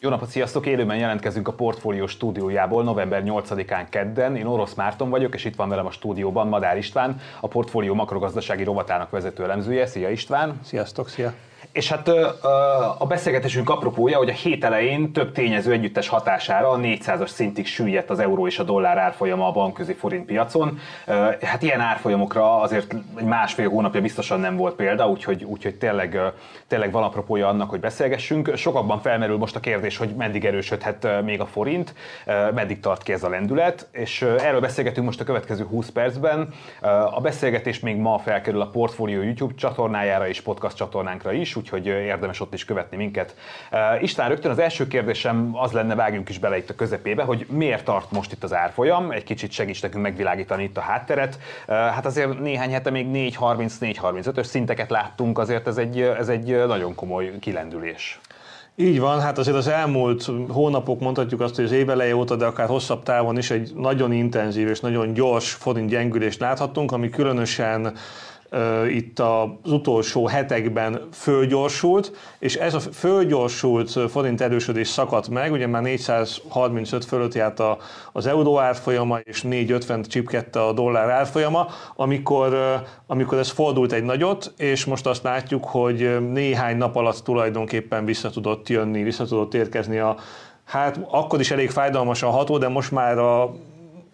Jó napot, sziasztok! Élőben jelentkezünk a Portfólió stúdiójából november 8-án kedden. Én Orosz Márton vagyok, és itt van velem a stúdióban Madár István, a Portfólió makrogazdasági rovatának vezető elemzője. Szia István! Sziasztok, szia! És hát a beszélgetésünk apropója, hogy a hét elején több tényező együttes hatására a 400-as szintig süllyedt az euró és a dollár árfolyama a bankközi forint piacon. Hát ilyen árfolyamokra azért egy másfél hónapja biztosan nem volt példa, úgyhogy, úgyhogy tényleg, tényleg van apropója annak, hogy beszélgessünk. Sokakban felmerül most a kérdés, hogy meddig erősödhet még a forint, meddig tart ki ez a lendület, és erről beszélgetünk most a következő 20 percben. A beszélgetés még ma felkerül a Portfolio YouTube csatornájára és podcast csatornánkra is, úgyhogy érdemes ott is követni minket. István, rögtön az első kérdésem az lenne, vágjunk is bele itt a közepébe, hogy miért tart most itt az árfolyam, egy kicsit segíts nekünk megvilágítani itt a hátteret. Hát azért néhány hete még 4.30-4.35-ös szinteket láttunk, azért ez egy, ez egy nagyon komoly kilendülés. Így van, hát azért az elmúlt hónapok mondhatjuk azt, hogy az éveleje óta, de akár hosszabb távon is egy nagyon intenzív és nagyon gyors forint gyengülést láthattunk, ami különösen itt az utolsó hetekben fölgyorsult, és ez a fölgyorsult forint erősödés szakadt meg, ugye már 435 fölött járt az euró árfolyama, és 450 csipkedte a dollár árfolyama, amikor, amikor ez fordult egy nagyot, és most azt látjuk, hogy néhány nap alatt tulajdonképpen vissza tudott jönni, vissza tudott érkezni a hát akkor is elég fájdalmasan ható, de most már a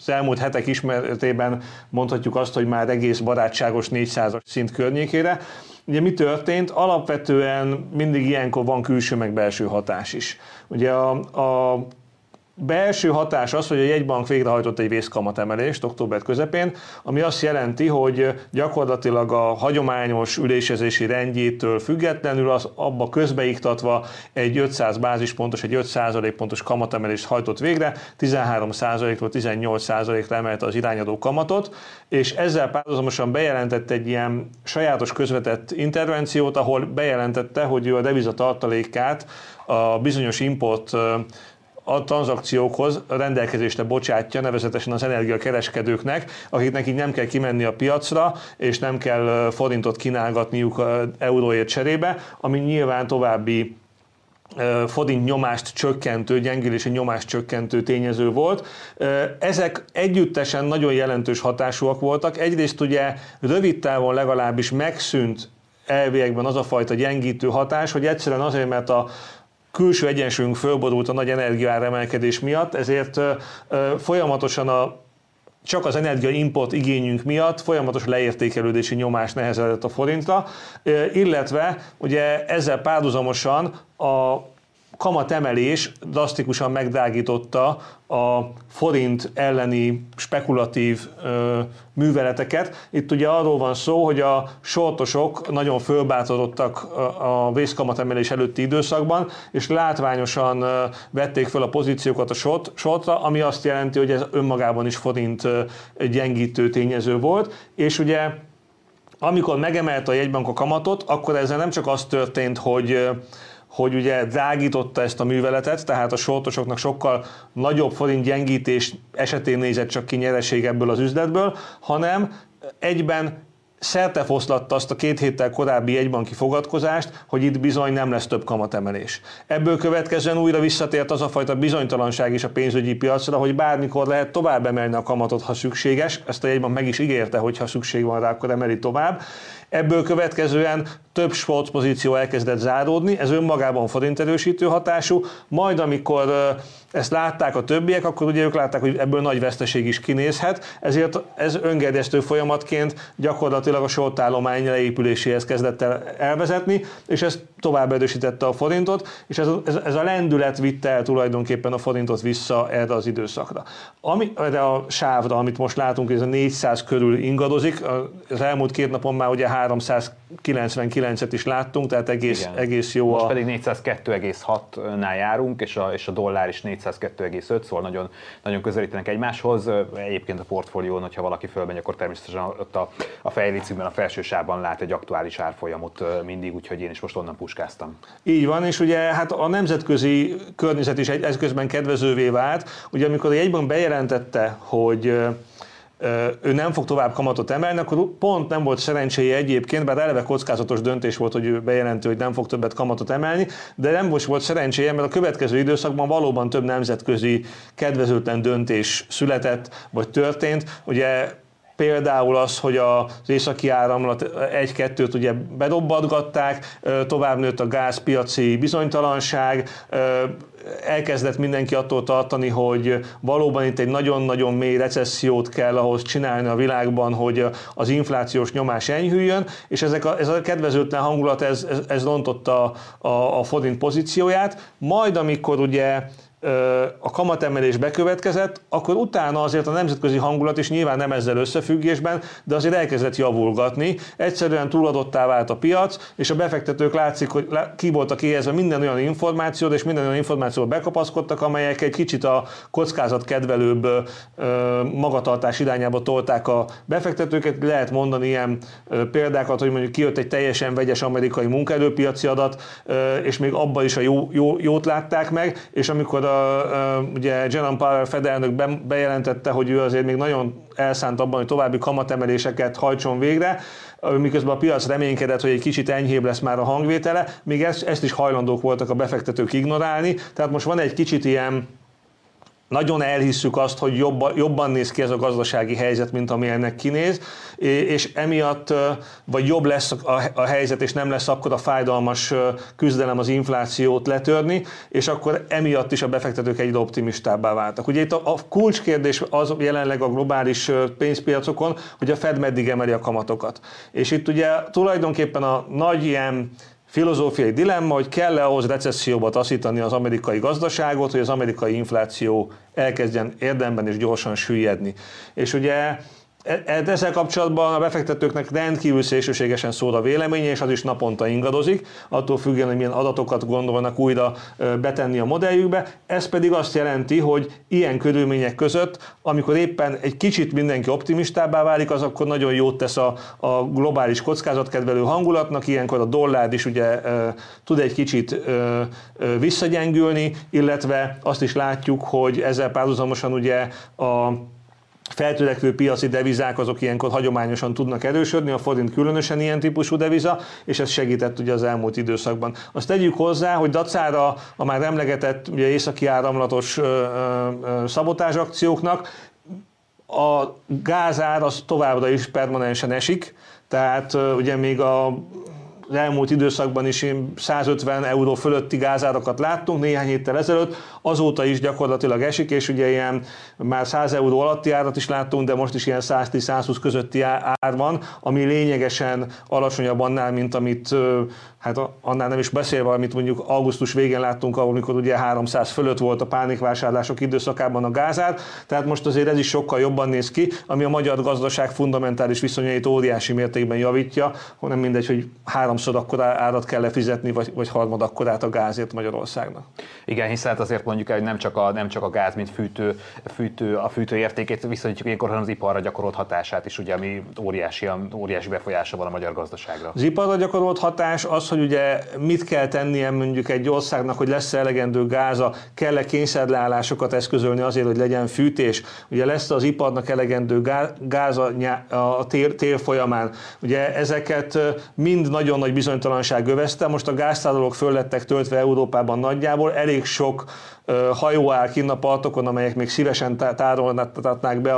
az elmúlt hetek ismeretében mondhatjuk azt, hogy már egész barátságos 400-as szint környékére. Ugye mi történt? Alapvetően mindig ilyenkor van külső meg belső hatás is. Ugye a, a belső hatás az, hogy a jegybank végrehajtott egy vészkamatemelést október közepén, ami azt jelenti, hogy gyakorlatilag a hagyományos ülésezési rendjétől függetlenül az abba közbeiktatva egy 500 bázispontos, egy 5 pontos kamatemelést hajtott végre, 13% ról 18 ra emelte az irányadó kamatot, és ezzel párhuzamosan bejelentett egy ilyen sajátos közvetett intervenciót, ahol bejelentette, hogy ő a devizatartalékát a bizonyos import a tranzakciókhoz rendelkezésre bocsátja, nevezetesen az energiakereskedőknek, akiknek így nem kell kimenni a piacra, és nem kell forintot kínálgatniuk euróért cserébe, ami nyilván további forint nyomást csökkentő, gyengülési nyomást csökkentő tényező volt. Ezek együttesen nagyon jelentős hatásúak voltak. Egyrészt ugye rövid távon legalábbis megszűnt elviekben az a fajta gyengítő hatás, hogy egyszerűen azért, mert a külső egyensúlyunk fölborult a nagy energiáremelkedés miatt, ezért folyamatosan a csak az energia import igényünk miatt folyamatos leértékelődési nyomás nehezedett a forintra, illetve ugye ezzel párhuzamosan a kamatemelés drasztikusan megdrágította a forint elleni spekulatív ö, műveleteket. Itt ugye arról van szó, hogy a sortosok nagyon fölbátorodtak a, a vészkamatemelés előtti időszakban, és látványosan ö, vették fel a pozíciókat a short, shortra, ami azt jelenti, hogy ez önmagában is forint ö, gyengítő tényező volt, és ugye amikor megemelte a jegybank a kamatot, akkor ezzel nem csak az történt, hogy hogy ugye drágította ezt a műveletet, tehát a sortosoknak sokkal nagyobb forint gyengítés esetén nézett csak ki nyereség ebből az üzletből, hanem egyben szertefoszlatta azt a két héttel korábbi egybanki fogadkozást, hogy itt bizony nem lesz több kamatemelés. Ebből következően újra visszatért az a fajta bizonytalanság is a pénzügyi piacra, hogy bármikor lehet tovább emelni a kamatot, ha szükséges. Ezt a jegybank meg is ígérte, hogy ha szükség van rá, akkor emeli tovább. Ebből következően több sportpozíció elkezdett záródni, ez önmagában forinterősítő hatású, majd amikor ezt látták a többiek, akkor ugye ők látták, hogy ebből nagy veszteség is kinézhet, ezért ez öngerjesztő folyamatként gyakorlatilag a sortállomány leépüléséhez kezdett el elvezetni, és ez tovább erősítette a forintot, és ez, ez, ez a lendület vitte el tulajdonképpen a forintot vissza erre az időszakra. Ami, erre a sávra, amit most látunk, ez a 400 körül ingadozik, az elmúlt két napon már ugye 399-et is láttunk, tehát egész, egész jó most a... pedig 402,6-nál járunk, és a, és a dollár is 402,5, szóval nagyon, nagyon közelítenek egymáshoz. Egyébként a portfólión, hogyha valaki fölmegy, akkor természetesen ott a, a fejlécükben, a felső sávban lát egy aktuális árfolyamot mindig, úgyhogy én is most onnan puskáztam. Így van, és ugye hát a nemzetközi környezet is egy eszközben kedvezővé vált. Ugye amikor a jegyben bejelentette, hogy ő nem fog tovább kamatot emelni, akkor pont nem volt szerencséje egyébként, bár eleve kockázatos döntés volt, hogy ő bejelentő, hogy nem fog többet kamatot emelni, de nem most volt szerencséje, mert a következő időszakban valóban több nemzetközi kedvezőtlen döntés született, vagy történt. Ugye például az, hogy az északi áramlat egy-kettőt ugye bedobbatgatták, tovább nőtt a gázpiaci bizonytalanság, elkezdett mindenki attól tartani, hogy valóban itt egy nagyon-nagyon mély recessziót kell ahhoz csinálni a világban, hogy az inflációs nyomás enyhüljön, és ezek a, ez a kedvezőtlen hangulat, ez, ez, ez rontotta a, a, a forint pozícióját. Majd, amikor ugye a kamatemelés bekövetkezett, akkor utána azért a nemzetközi hangulat is nyilván nem ezzel összefüggésben, de azért elkezdett javulgatni. Egyszerűen túladottá vált a piac, és a befektetők látszik, hogy ki voltak éhezve minden olyan információt, és minden olyan információt bekapaszkodtak, amelyek egy kicsit a kockázat kedvelőbb magatartás irányába tolták a befektetőket. Lehet mondani ilyen példákat, hogy mondjuk kijött egy teljesen vegyes amerikai munkaerőpiaci adat, és még abban is a jó, jó, jót látták meg, és amikor a ugye Jerome Powell fedelnök be, bejelentette, hogy ő azért még nagyon elszánt abban, hogy további kamatemeléseket hajtson végre, miközben a piac reménykedett, hogy egy kicsit enyhébb lesz már a hangvétele, még ezt, ezt is hajlandók voltak a befektetők ignorálni, tehát most van egy kicsit ilyen nagyon elhisszük azt, hogy jobban, jobban néz ki ez a gazdasági helyzet, mint ami ennek kinéz, és emiatt vagy jobb lesz a helyzet, és nem lesz akkor a fájdalmas küzdelem az inflációt letörni, és akkor emiatt is a befektetők egyre optimistábbá váltak. Ugye itt a, a kulcskérdés az jelenleg a globális pénzpiacokon, hogy a Fed meddig emeli a kamatokat. És itt ugye tulajdonképpen a nagy ilyen filozófiai dilemma, hogy kell-e ahhoz recesszióba taszítani az amerikai gazdaságot, hogy az amerikai infláció elkezdjen érdemben és gyorsan süllyedni. És ugye ezzel kapcsolatban a befektetőknek rendkívül szélsőségesen szól a véleménye, és az is naponta ingadozik, attól függően, hogy milyen adatokat gondolnak újra betenni a modelljükbe. Ez pedig azt jelenti, hogy ilyen körülmények között, amikor éppen egy kicsit mindenki optimistábbá válik, az akkor nagyon jót tesz a, a globális kockázatkedvelő hangulatnak, ilyenkor a dollár is ugye tud egy kicsit visszagyengülni, illetve azt is látjuk, hogy ezzel párhuzamosan ugye a feltörekvő piaci devizák azok ilyenkor hagyományosan tudnak erősödni, a forint különösen ilyen típusú deviza, és ez segített ugye az elmúlt időszakban. Azt tegyük hozzá, hogy dacára a már emlegetett ugye északi áramlatos akcióknak a gázár az továbbra is permanensen esik, tehát ugye még a az elmúlt időszakban is 150 euró fölötti gázárakat láttunk néhány héttel ezelőtt, azóta is gyakorlatilag esik, és ugye ilyen már 100 euró alatti árat is láttunk, de most is ilyen 110-120 közötti ár van, ami lényegesen alacsonyabb annál, mint amit hát annál nem is beszélve, amit mondjuk augusztus végén láttunk, ahol amikor ugye 300 fölött volt a pánikvásárlások időszakában a gázár, tehát most azért ez is sokkal jobban néz ki, ami a magyar gazdaság fundamentális viszonyait óriási mértékben javítja, hanem mindegy, hogy háromszor akkor árat kell lefizetni, vagy, vagy harmad akkorát a gázért Magyarországnak. Igen, hiszen hát azért mondjuk el, hogy nem csak a, nem csak a gáz, mint fűtő, fűtő, a fűtő értékét viszonyítjuk ilyenkor, hanem az iparra gyakorolt hatását is, ugye, ami óriási, óriási befolyása van a magyar gazdaságra. Az iparra gyakorolt hatás az, hogy ugye mit kell tennie mondjuk egy országnak, hogy lesz elegendő gáza, kell-e kényszerleállásokat eszközölni azért, hogy legyen fűtés, ugye lesz az iparnak elegendő gáza a tél, tél folyamán. Ugye ezeket mind nagyon nagy bizonytalanság övezte, most a gáztárolók föl lettek töltve Európában nagyjából, elég sok hajó áll kinn a partokon, amelyek még szívesen tárolnák be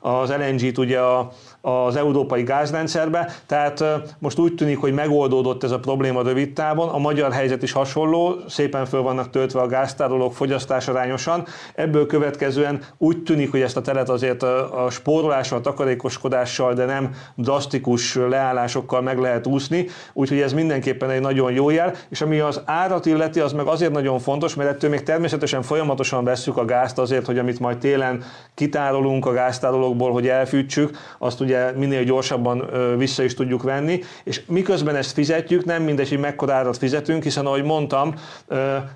az LNG-t ugye a, az európai gázrendszerbe, tehát most úgy tűnik, hogy megoldódott ez a probléma rövid távon, a magyar helyzet is hasonló, szépen föl vannak töltve a gáztárolók fogyasztás arányosan, ebből következően úgy tűnik, hogy ezt a teret azért a spórolással, a takarékoskodással, de nem drasztikus leállásokkal meg lehet úszni, úgyhogy ez mindenképpen egy nagyon jó jel, és ami az árat illeti, az meg azért nagyon fontos, mert ettől még természetesen folyamatosan vesszük a gázt azért, hogy amit majd télen kitárolunk a gáztárolókból, hogy elfűtsük, azt ugye ugye minél gyorsabban vissza is tudjuk venni, és miközben ezt fizetjük, nem mindegy, hogy mekkora árat fizetünk, hiszen ahogy mondtam,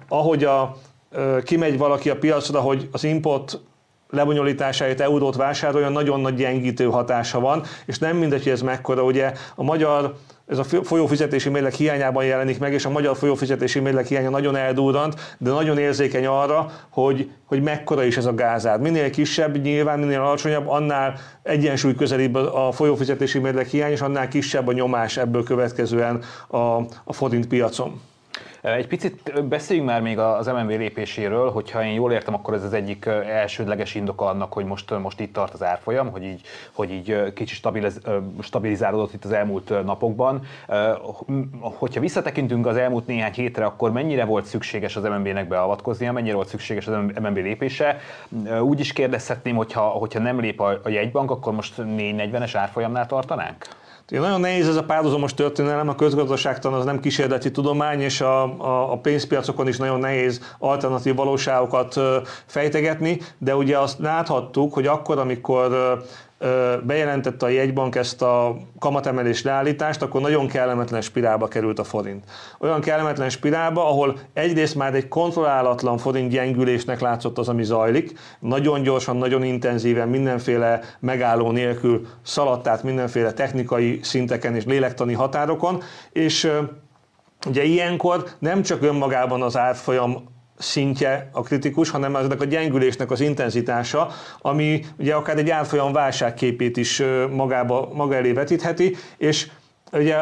ahogy a, kimegy valaki a piacra, hogy az import lebonyolításáért eurót vásároljon, nagyon nagy gyengítő hatása van, és nem mindegy, hogy ez mekkora. Ugye a magyar ez a folyófizetési mérleg hiányában jelenik meg, és a magyar folyófizetési mérleg hiánya nagyon eldurrant, de nagyon érzékeny arra, hogy, hogy mekkora is ez a gázár. Minél kisebb, nyilván minél alacsonyabb, annál egyensúly közelibb a folyófizetési mérleg hiány, és annál kisebb a nyomás ebből következően a, a forint piacon. Egy picit beszéljünk már még az MNB lépéséről, hogyha én jól értem, akkor ez az egyik elsődleges indoka annak, hogy most, most itt tart az árfolyam, hogy így, hogy így kicsit stabiliz, stabilizálódott itt az elmúlt napokban. Hogyha visszatekintünk az elmúlt néhány hétre, akkor mennyire volt szükséges az MNB-nek beavatkoznia, mennyire volt szükséges az MNB lépése? Úgy is kérdezhetném, hogyha, hogyha nem lép a, a jegybank, akkor most 440-es árfolyamnál tartanánk? Nagyon nehéz ez a párhuzamos történelem, a közgazdaságtan az nem kísérleti tudomány, és a, a, a pénzpiacokon is nagyon nehéz alternatív valóságokat fejtegetni, de ugye azt láthattuk, hogy akkor, amikor bejelentette a jegybank ezt a kamatemelés leállítást, akkor nagyon kellemetlen spirálba került a forint. Olyan kellemetlen spirálba, ahol egyrészt már egy kontrollálatlan forint gyengülésnek látszott az, ami zajlik, nagyon gyorsan, nagyon intenzíven, mindenféle megálló nélkül szaladt át mindenféle technikai szinteken és lélektani határokon, és Ugye ilyenkor nem csak önmagában az árfolyam szintje a kritikus, hanem eznek a gyengülésnek az intenzitása, ami ugye akár egy árfolyam válságképét is magába, maga elé vetítheti, és ugye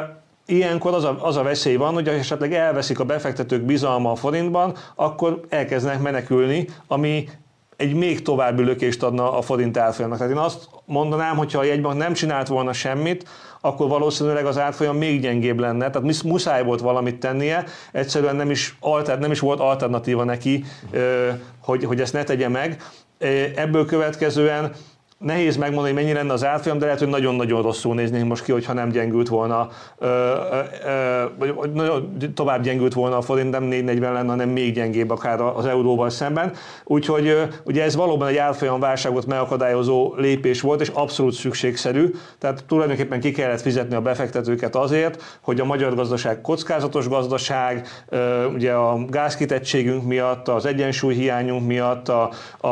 Ilyenkor az a, az a veszély van, hogy ha esetleg elveszik a befektetők bizalma a forintban, akkor elkezdenek menekülni, ami egy még további lökést adna a forint árfolyamnak. Tehát én azt mondanám, hogyha a jegybank nem csinált volna semmit, akkor valószínűleg az árfolyam még gyengébb lenne, tehát muszáj volt valamit tennie, egyszerűen nem is, alter, nem is volt alternatíva neki, hogy, hogy ezt ne tegye meg. Ebből következően Nehéz megmondani, hogy mennyi lenne az árfolyam, de lehet, hogy nagyon-nagyon rosszul néznénk most ki, hogyha nem gyengült volna, vagy tovább gyengült volna a forint, nem 440 lenne, hanem még gyengébb akár az euróval szemben. Úgyhogy ugye ez valóban egy árfolyam válságot megakadályozó lépés volt, és abszolút szükségszerű. Tehát tulajdonképpen ki kellett fizetni a befektetőket azért, hogy a magyar gazdaság kockázatos gazdaság, ugye a gázkitettségünk miatt, az egyensúlyhiányunk miatt, a, a,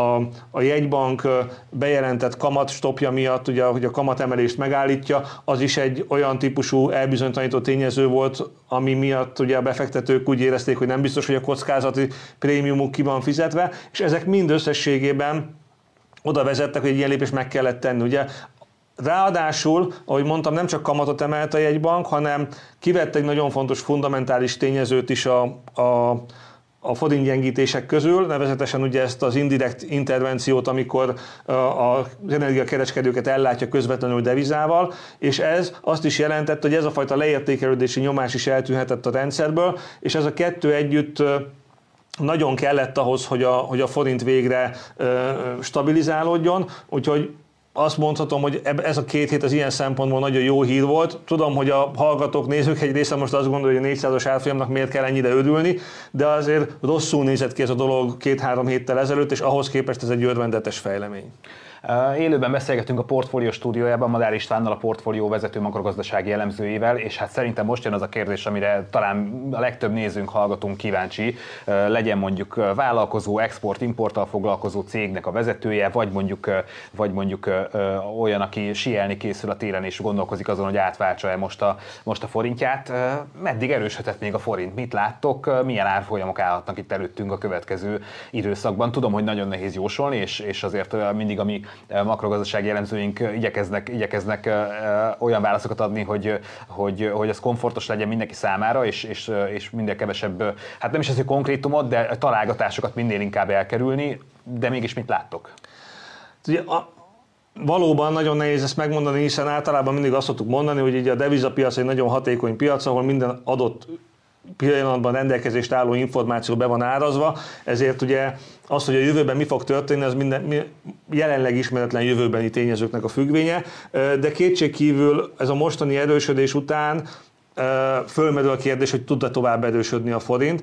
a jegybank bejelentett kamat stopja miatt, ugye, hogy a kamatemelést megállítja, az is egy olyan típusú elbizonytalanító tényező volt, ami miatt ugye a befektetők úgy érezték, hogy nem biztos, hogy a kockázati prémiumuk ki van fizetve, és ezek mind összességében oda vezettek, hogy egy ilyen lépést meg kellett tenni. Ugye Ráadásul, ahogy mondtam, nem csak kamatot emelt a jegybank, hanem kivett egy nagyon fontos fundamentális tényezőt is a, a a forint gyengítések közül, nevezetesen ugye ezt az indirekt intervenciót, amikor az energiakereskedőket ellátja közvetlenül devizával, és ez azt is jelentett, hogy ez a fajta leértékelődési nyomás is eltűnhetett a rendszerből, és ez a kettő együtt nagyon kellett ahhoz, hogy a, hogy a forint végre stabilizálódjon, úgyhogy azt mondhatom, hogy ez a két hét az ilyen szempontból nagyon jó hír volt. Tudom, hogy a hallgatók, nézők egy része most azt gondolja, hogy a 400-as árfolyamnak miért kell ennyire örülni, de azért rosszul nézett ki ez a dolog két-három héttel ezelőtt, és ahhoz képest ez egy örvendetes fejlemény. Élőben beszélgetünk a Portfólió stúdiójában Madár Istvánnal, a portfólió vezető makrogazdasági elemzőjével, és hát szerintem most jön az a kérdés, amire talán a legtöbb nézőnk, hallgatunk kíváncsi, legyen mondjuk vállalkozó, export-importtal foglalkozó cégnek a vezetője, vagy mondjuk, vagy mondjuk olyan, aki sielni készül a téren és gondolkozik azon, hogy átváltsa-e most a, most a forintját. Meddig erősödhet még a forint? Mit láttok? Milyen árfolyamok állhatnak itt előttünk a következő időszakban? Tudom, hogy nagyon nehéz jósolni, és, és azért mindig, ami makrogazdasági jellemzőink igyekeznek, igyekeznek olyan válaszokat adni, hogy, hogy, hogy ez komfortos legyen mindenki számára, és, és, és minél kevesebb, hát nem is az, hogy konkrétumot, de találgatásokat minél inkább elkerülni, de mégis mit láttok? Ugye a, valóban nagyon nehéz ezt megmondani, hiszen általában mindig azt szoktuk mondani, hogy ugye a devizapiac egy nagyon hatékony piac, ahol minden adott pillanatban rendelkezést álló információ be van árazva, ezért ugye az, hogy a jövőben mi fog történni, az minden, jelenleg ismeretlen jövőbeni tényezőknek a függvénye, de kétségkívül ez a mostani erősödés után fölmerül a kérdés, hogy tud-e tovább erősödni a forint.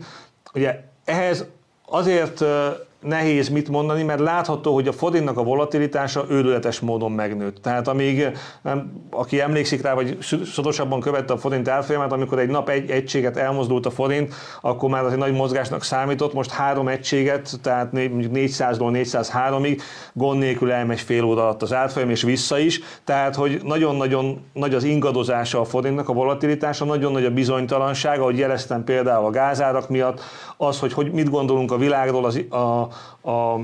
Ugye ehhez azért nehéz mit mondani, mert látható, hogy a forintnak a volatilitása őrületes módon megnőtt. Tehát amíg, nem, aki emlékszik rá, vagy szorosabban követte a forint árfolyamát, amikor egy nap egy egységet elmozdult a forint, akkor már az egy nagy mozgásnak számított, most három egységet, tehát mondjuk 400-ról 403-ig gond nélkül elmegy fél óra alatt az árfolyam, és vissza is. Tehát, hogy nagyon-nagyon nagy az ingadozása a forintnak, a volatilitása, nagyon nagy a bizonytalanság, ahogy jeleztem például a gázárak miatt, az, hogy, hogy mit gondolunk a világról, az, a, a,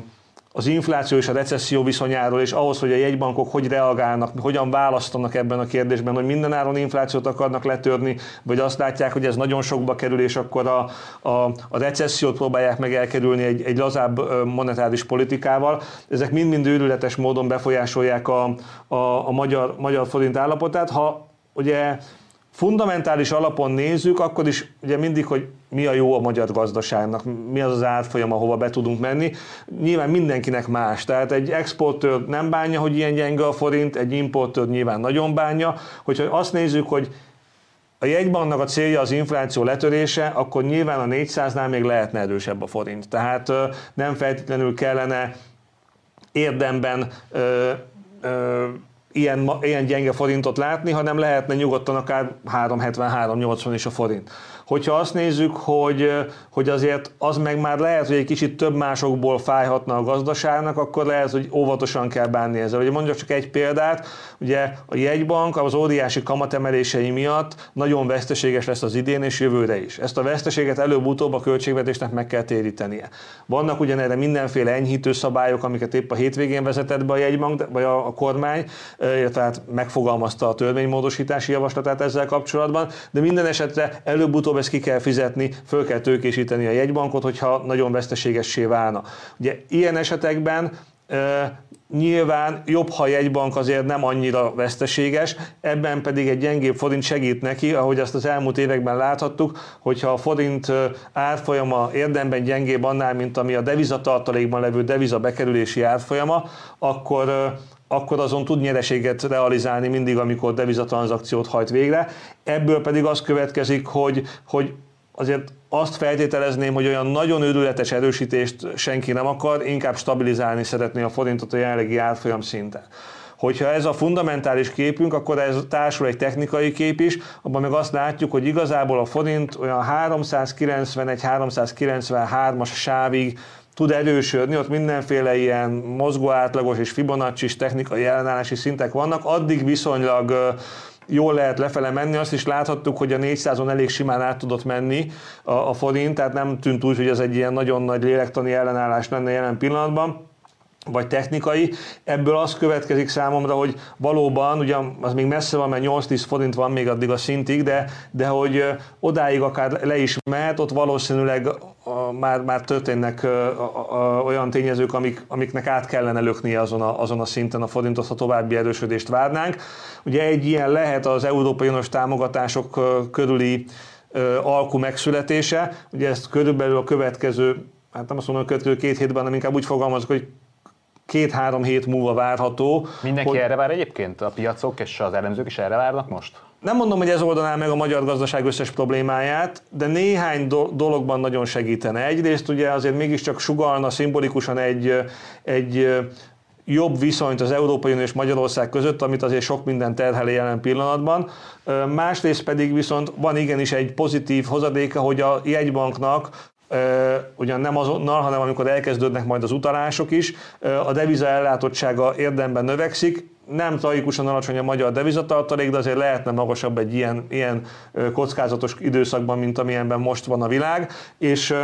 az infláció és a recesszió viszonyáról, és ahhoz, hogy a jegybankok hogy reagálnak, hogyan választanak ebben a kérdésben, hogy mindenáron inflációt akarnak letörni, vagy azt látják, hogy ez nagyon sokba kerül, és akkor a, a, a recessziót próbálják meg elkerülni egy, egy lazább monetáris politikával. Ezek mind-mind őrületes módon befolyásolják a, a, a magyar, magyar forint állapotát. Ha ugye fundamentális alapon nézzük, akkor is ugye mindig, hogy mi a jó a magyar gazdaságnak, mi az az árfolyam, ahova be tudunk menni. Nyilván mindenkinek más, tehát egy exportőr nem bánja, hogy ilyen gyenge a forint, egy importőr nyilván nagyon bánja. Hogyha azt nézzük, hogy a jegybanknak a célja az infláció letörése, akkor nyilván a 400-nál még lehetne erősebb a forint. Tehát nem feltétlenül kellene érdemben ö, ö, ilyen, ilyen gyenge forintot látni, hanem lehetne nyugodtan akár 3,73-80 is a forint. Hogyha azt nézzük, hogy, hogy azért az meg már lehet, hogy egy kicsit több másokból fájhatna a gazdaságnak, akkor lehet, hogy óvatosan kell bánni ezzel. Ugye mondjak csak egy példát, ugye a jegybank az óriási kamatemelései miatt nagyon veszteséges lesz az idén és jövőre is. Ezt a veszteséget előbb-utóbb a költségvetésnek meg kell térítenie. Vannak ugyanerre mindenféle enyhítő szabályok, amiket épp a hétvégén vezetett be a jegybank, vagy a, a kormány, tehát megfogalmazta a törvénymódosítási javaslatát ezzel kapcsolatban, de minden esetre előbb-utóbb ezt ki kell fizetni, föl kell tőkésíteni a jegybankot, hogyha nagyon veszteségessé válna. Ugye ilyen esetekben Nyilván jobb, ha a jegybank azért nem annyira veszteséges, ebben pedig egy gyengébb forint segít neki, ahogy azt az elmúlt években láthattuk, hogyha a forint árfolyama érdemben gyengébb annál, mint ami a devizatartalékban levő deviza bekerülési árfolyama, akkor, akkor azon tud nyereséget realizálni mindig, amikor devizatranszakciót hajt végre. Ebből pedig az következik, hogy, hogy azért azt feltételezném, hogy olyan nagyon őrületes erősítést senki nem akar, inkább stabilizálni szeretné a forintot a jelenlegi árfolyam szinten. Hogyha ez a fundamentális képünk, akkor ez társul egy technikai kép is, abban meg azt látjuk, hogy igazából a forint olyan 391-393-as sávig tud erősödni, ott mindenféle ilyen mozgó átlagos és fibonacci technikai ellenállási szintek vannak, addig viszonylag jól lehet lefele menni, azt is láthattuk, hogy a 400-on elég simán át tudott menni a, a forint, tehát nem tűnt úgy, hogy ez egy ilyen nagyon nagy lélektani ellenállás lenne jelen pillanatban vagy technikai. Ebből az következik számomra, hogy valóban, ugye az még messze van, mert 8-10 forint van még addig a szintig, de, de hogy odáig akár le is mehet, ott valószínűleg már, már történnek olyan tényezők, amik, amiknek át kellene löknie azon a, azon a szinten a forintot, ha további erősödést várnánk. Ugye egy ilyen lehet az Európai Uniós támogatások körüli alkú megszületése, ugye ezt körülbelül a következő hát nem azt mondom, a következő két hétben, hanem inkább úgy fogalmazok, hogy két-három hét múlva várható. Mindenki hogy... erre vár egyébként? A piacok és az elemzők is erre várnak most? Nem mondom, hogy ez oldaná meg a magyar gazdaság összes problémáját, de néhány do- dologban nagyon segítene. Egyrészt ugye azért mégiscsak sugalna szimbolikusan egy, egy jobb viszonyt az Európai Unió és Magyarország között, amit azért sok minden terheli jelen pillanatban. Másrészt pedig viszont van igenis egy pozitív hozadéka, hogy a jegybanknak ugyan nem azonnal, hanem amikor elkezdődnek majd az utalások is, a deviza ellátottsága érdemben növekszik, nem tragikusan alacsony a magyar devizatartalék, de azért lehetne magasabb egy ilyen, ilyen kockázatos időszakban, mint amilyenben most van a világ, és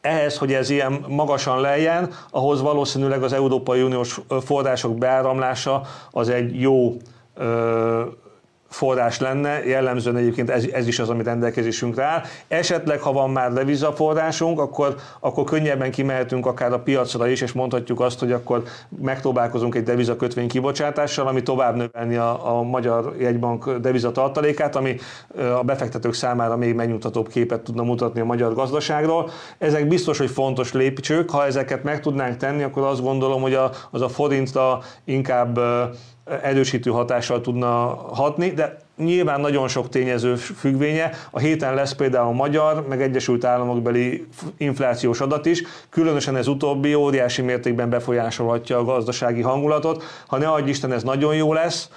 ehhez, hogy ez ilyen magasan lejjen, ahhoz valószínűleg az Európai Uniós források beáramlása az egy jó forrás lenne, jellemzően egyébként ez, ez is az, amit rendelkezésünkre áll. Esetleg, ha van már devizaforrásunk, akkor, akkor könnyebben kimehetünk akár a piacra is, és mondhatjuk azt, hogy akkor megpróbálkozunk egy devizakötvény kibocsátással, ami tovább növelni a, a Magyar Jegybank devizatartalékát, ami a befektetők számára még megnyugtatóbb képet tudna mutatni a magyar gazdaságról. Ezek biztos, hogy fontos lépcsők, ha ezeket meg tudnánk tenni, akkor azt gondolom, hogy a, az a forintra inkább erősítő hatással tudna hatni, de nyilván nagyon sok tényező függvénye. A héten lesz például a magyar, meg Egyesült Államokbeli inflációs adat is. Különösen ez utóbbi óriási mértékben befolyásolhatja a gazdasági hangulatot. Ha ne adj Isten, ez nagyon jó lesz,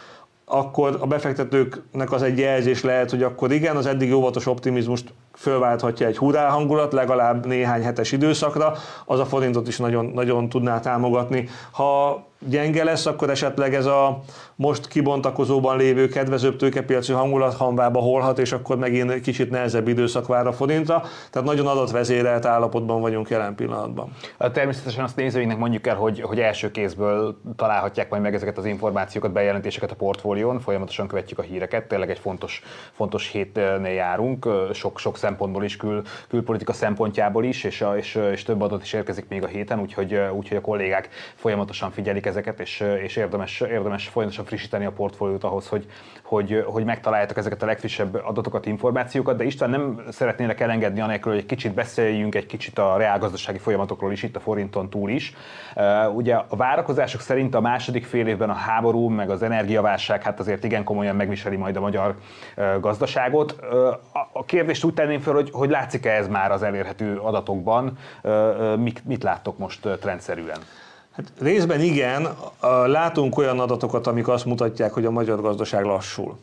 akkor a befektetőknek az egy jelzés lehet, hogy akkor igen, az eddig óvatos optimizmust fölválthatja egy hurrá hangulat legalább néhány hetes időszakra, az a forintot is nagyon, nagyon tudná támogatni. Ha gyenge lesz, akkor esetleg ez a most kibontakozóban lévő kedvezőbb tőkepiaci hangulat hanvába holhat, és akkor megint kicsit nehezebb időszak vár a forintra. Tehát nagyon adatvezérelt állapotban vagyunk jelen pillanatban. Természetesen azt nézőinknek mondjuk el, hogy, hogy első kézből találhatják majd meg ezeket az információkat, bejelentéseket a portfólión, folyamatosan követjük a híreket, tényleg egy fontos, fontos hétnél járunk, sok, sok szempontból is, kül, külpolitika szempontjából is, és, a, és, és több adat is érkezik még a héten, úgyhogy, úgyhogy a kollégák folyamatosan figyelik ezeket, és, és érdemes, érdemes folyamatosan frissíteni a portfóliót ahhoz, hogy, hogy, hogy megtaláljátok ezeket a legfrissebb adatokat, információkat, de István nem szeretnének elengedni anélkül, hogy egy kicsit beszéljünk egy kicsit a reálgazdasági folyamatokról is, itt a forinton túl is. Ugye a várakozások szerint a második fél évben a háború, meg az energiaválság hát azért igen komolyan megviseli majd a magyar gazdaságot. A kérdést úgy tenném fel, hogy, hogy látszik-e ez már az elérhető adatokban, mit, mit láttok most trendszerűen? Hát részben igen, látunk olyan adatokat, amik azt mutatják, hogy a magyar gazdaság lassul.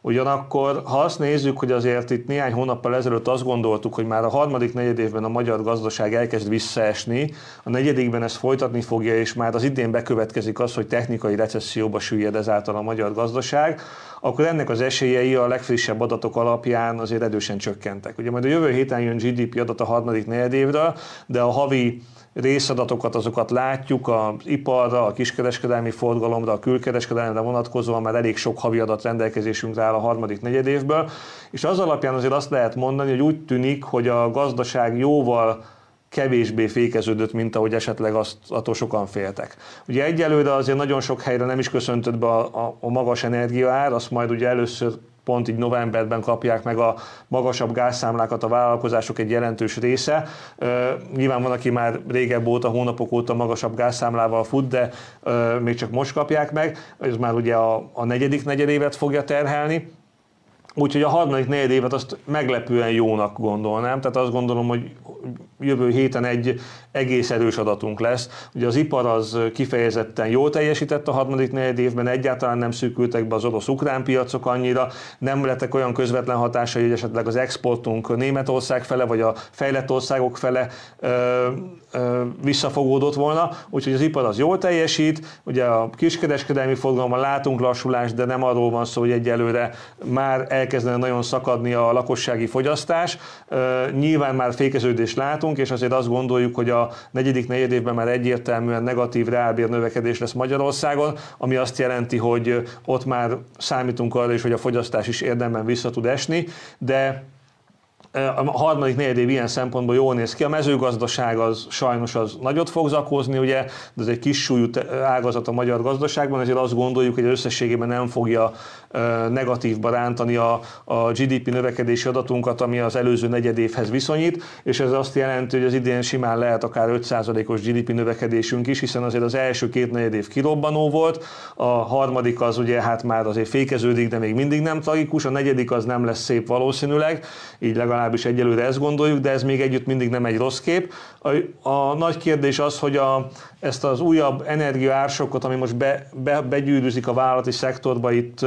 Ugyanakkor, ha azt nézzük, hogy azért itt néhány hónappal ezelőtt azt gondoltuk, hogy már a harmadik negyedévben a magyar gazdaság elkezd visszaesni, a negyedikben ezt folytatni fogja, és már az idén bekövetkezik az, hogy technikai recesszióba süllyed ezáltal a magyar gazdaság, akkor ennek az esélyei a legfrissebb adatok alapján azért erősen csökkentek. Ugye majd a jövő héten jön GDP adat a harmadik negyedévről, de a havi részadatokat, azokat látjuk az iparra, a kiskereskedelmi forgalomra, a külkereskedelemre vonatkozóan már elég sok havi adat rendelkezésünkre áll a harmadik negyedévből, és az alapján azért azt lehet mondani, hogy úgy tűnik, hogy a gazdaság jóval kevésbé fékeződött, mint ahogy esetleg azt, attól sokan féltek. Ugye egyelőre azért nagyon sok helyre nem is köszöntött be a, a, a magas energiaár, azt majd ugye először pont így novemberben kapják meg a magasabb gázszámlákat a vállalkozások egy jelentős része. Nyilván van, aki már régebb óta, hónapok óta magasabb gázszámlával fut, de még csak most kapják meg. Ez már ugye a, a negyedik negyedévet fogja terhelni. Úgyhogy a harmadik negyed évet azt meglepően jónak gondolnám, tehát azt gondolom, hogy jövő héten egy egész erős adatunk lesz. Ugye az ipar az kifejezetten jól teljesített a harmadik negyed évben, egyáltalán nem szűkültek be az orosz-ukrán piacok annyira, nem lettek olyan közvetlen hatásai, hogy esetleg az exportunk Németország fele, vagy a fejlett országok fele visszafogódott volna, úgyhogy az ipar az jól teljesít, ugye a kiskereskedelmi forgalomban látunk lassulást, de nem arról van szó, hogy egyelőre már elkezdene nagyon szakadni a lakossági fogyasztás. Nyilván már fékeződést látunk, és azért azt gondoljuk, hogy a negyedik negyed évben már egyértelműen negatív reálbér növekedés lesz Magyarországon, ami azt jelenti, hogy ott már számítunk arra is, hogy a fogyasztás is érdemben vissza tud esni, de a harmadik negyed év ilyen szempontból jól néz ki. A mezőgazdaság az sajnos az nagyot fog zakózni, ugye, de ez egy kis súlyú ágazat a magyar gazdaságban, ezért azt gondoljuk, hogy összességében nem fogja negatívba rántani a, a GDP növekedési adatunkat, ami az előző negyed évhez viszonyít, és ez azt jelenti, hogy az idén simán lehet akár 5%-os GDP növekedésünk is, hiszen azért az első két negyed év kirobbanó volt, a harmadik az ugye hát már azért fékeződik, de még mindig nem tragikus, a negyedik az nem lesz szép valószínűleg, így legalábbis egyelőre ezt gondoljuk, de ez még együtt mindig nem egy rossz kép. A, a nagy kérdés az, hogy a, ezt az újabb energiaársokat, ami most be, be, begyűrűzik a vállalati szektorba itt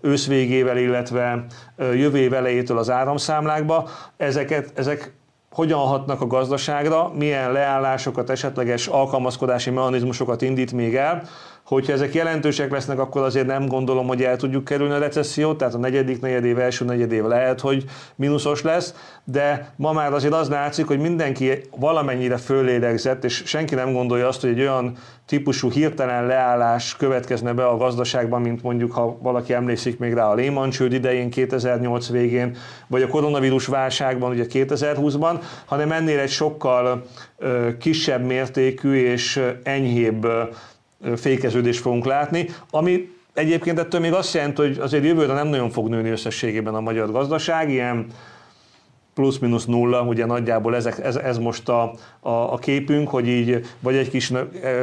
ősz végével, illetve jövő év elejétől az áramszámlákba, ezeket, ezek hogyan hatnak a gazdaságra, milyen leállásokat, esetleges alkalmazkodási mechanizmusokat indít még el, Hogyha ezek jelentősek lesznek, akkor azért nem gondolom, hogy el tudjuk kerülni a recessziót, tehát a negyedik negyedév, első negyedév lehet, hogy mínuszos lesz, de ma már azért az látszik, hogy mindenki valamennyire fölélegzett, és senki nem gondolja azt, hogy egy olyan típusú hirtelen leállás következne be a gazdaságban, mint mondjuk, ha valaki emlékszik még rá a Lehman csőd idején, 2008 végén, vagy a koronavírus válságban, ugye 2020-ban, hanem ennél egy sokkal kisebb mértékű és enyhébb fékeződést fogunk látni, ami egyébként ettől még azt jelenti, hogy azért jövőre nem nagyon fog nőni összességében a magyar gazdaság, ilyen plusz-minusz nulla, ugye nagyjából ezek, ez, ez most a, a, a képünk, hogy így vagy egy kis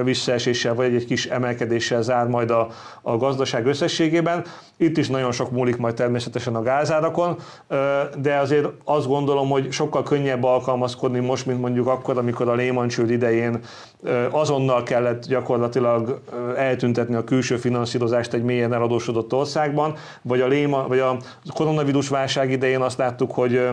visszaeséssel, vagy egy kis emelkedéssel zár majd a, a gazdaság összességében. Itt is nagyon sok múlik majd természetesen a gázárakon, de azért azt gondolom, hogy sokkal könnyebb alkalmazkodni most, mint mondjuk akkor, amikor a Lehman csőd idején azonnal kellett gyakorlatilag eltüntetni a külső finanszírozást egy mélyen eladósodott országban, vagy a, Lehman, vagy a koronavírus válság idején azt láttuk, hogy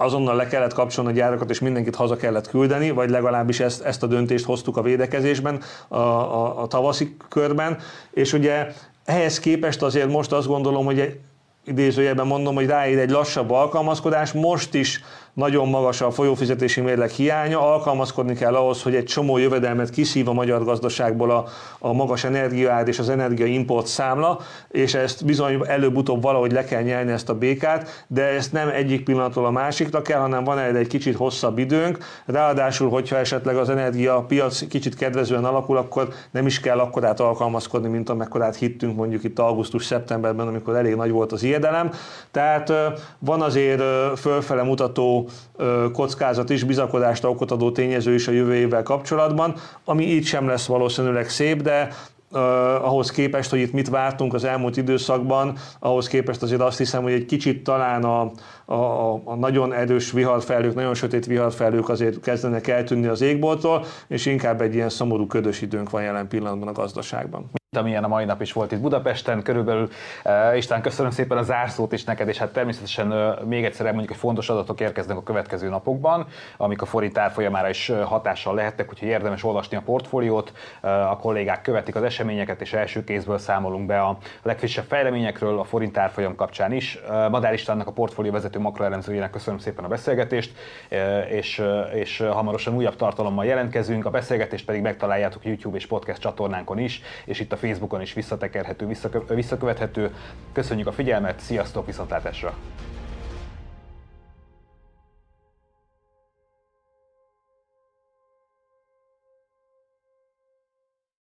azonnal le kellett kapcsolni a gyárakat, és mindenkit haza kellett küldeni, vagy legalábbis ezt, ezt a döntést hoztuk a védekezésben, a, a, a tavaszi körben, és ugye ehhez képest azért most azt gondolom, hogy idézőjelben mondom, hogy ráér egy lassabb alkalmazkodás, most is nagyon magas a folyófizetési mérleg hiánya, alkalmazkodni kell ahhoz, hogy egy csomó jövedelmet kiszív a magyar gazdaságból a, a magas energiaár és az energiaimport számla, és ezt bizony előbb-utóbb valahogy le kell nyelni ezt a békát, de ezt nem egyik pillanatról a másikra kell, hanem van erre egy kicsit hosszabb időnk. Ráadásul, hogyha esetleg az energiapiac kicsit kedvezően alakul, akkor nem is kell akkorát alkalmazkodni, mint amekkorát hittünk mondjuk itt augusztus-szeptemberben, amikor elég nagy volt az ijedelem. Tehát van azért fölfele mutató kockázat is, bizakodást okot adó tényező is a jövő évvel kapcsolatban, ami így sem lesz valószínűleg szép, de ahhoz képest, hogy itt mit vártunk az elmúlt időszakban, ahhoz képest azért azt hiszem, hogy egy kicsit talán a, a, a nagyon erős viharfelhők, nagyon sötét viharfelhők azért kezdenek eltűnni az égboltól, és inkább egy ilyen szomorú ködös időnk van jelen pillanatban a gazdaságban amilyen a mai nap is volt itt Budapesten, körülbelül. Uh, István, köszönöm szépen a zárszót is neked, és hát természetesen még egyszer mondjuk, hogy fontos adatok érkeznek a következő napokban, amik a forint árfolyamára is hatással lehettek, úgyhogy érdemes olvasni a portfóliót, a kollégák követik az eseményeket, és első kézből számolunk be a legfrissebb fejleményekről a forint árfolyam kapcsán is. Madár Istvánnak, a portfólió vezető makroelemzőjének köszönöm szépen a beszélgetést, és, és hamarosan újabb tartalommal jelentkezünk, a beszélgetést pedig megtaláljátok YouTube és podcast csatornánkon is, és itt a Facebookon is visszatekerhető, visszakövethető. Köszönjük a figyelmet, sziasztok, viszontlátásra!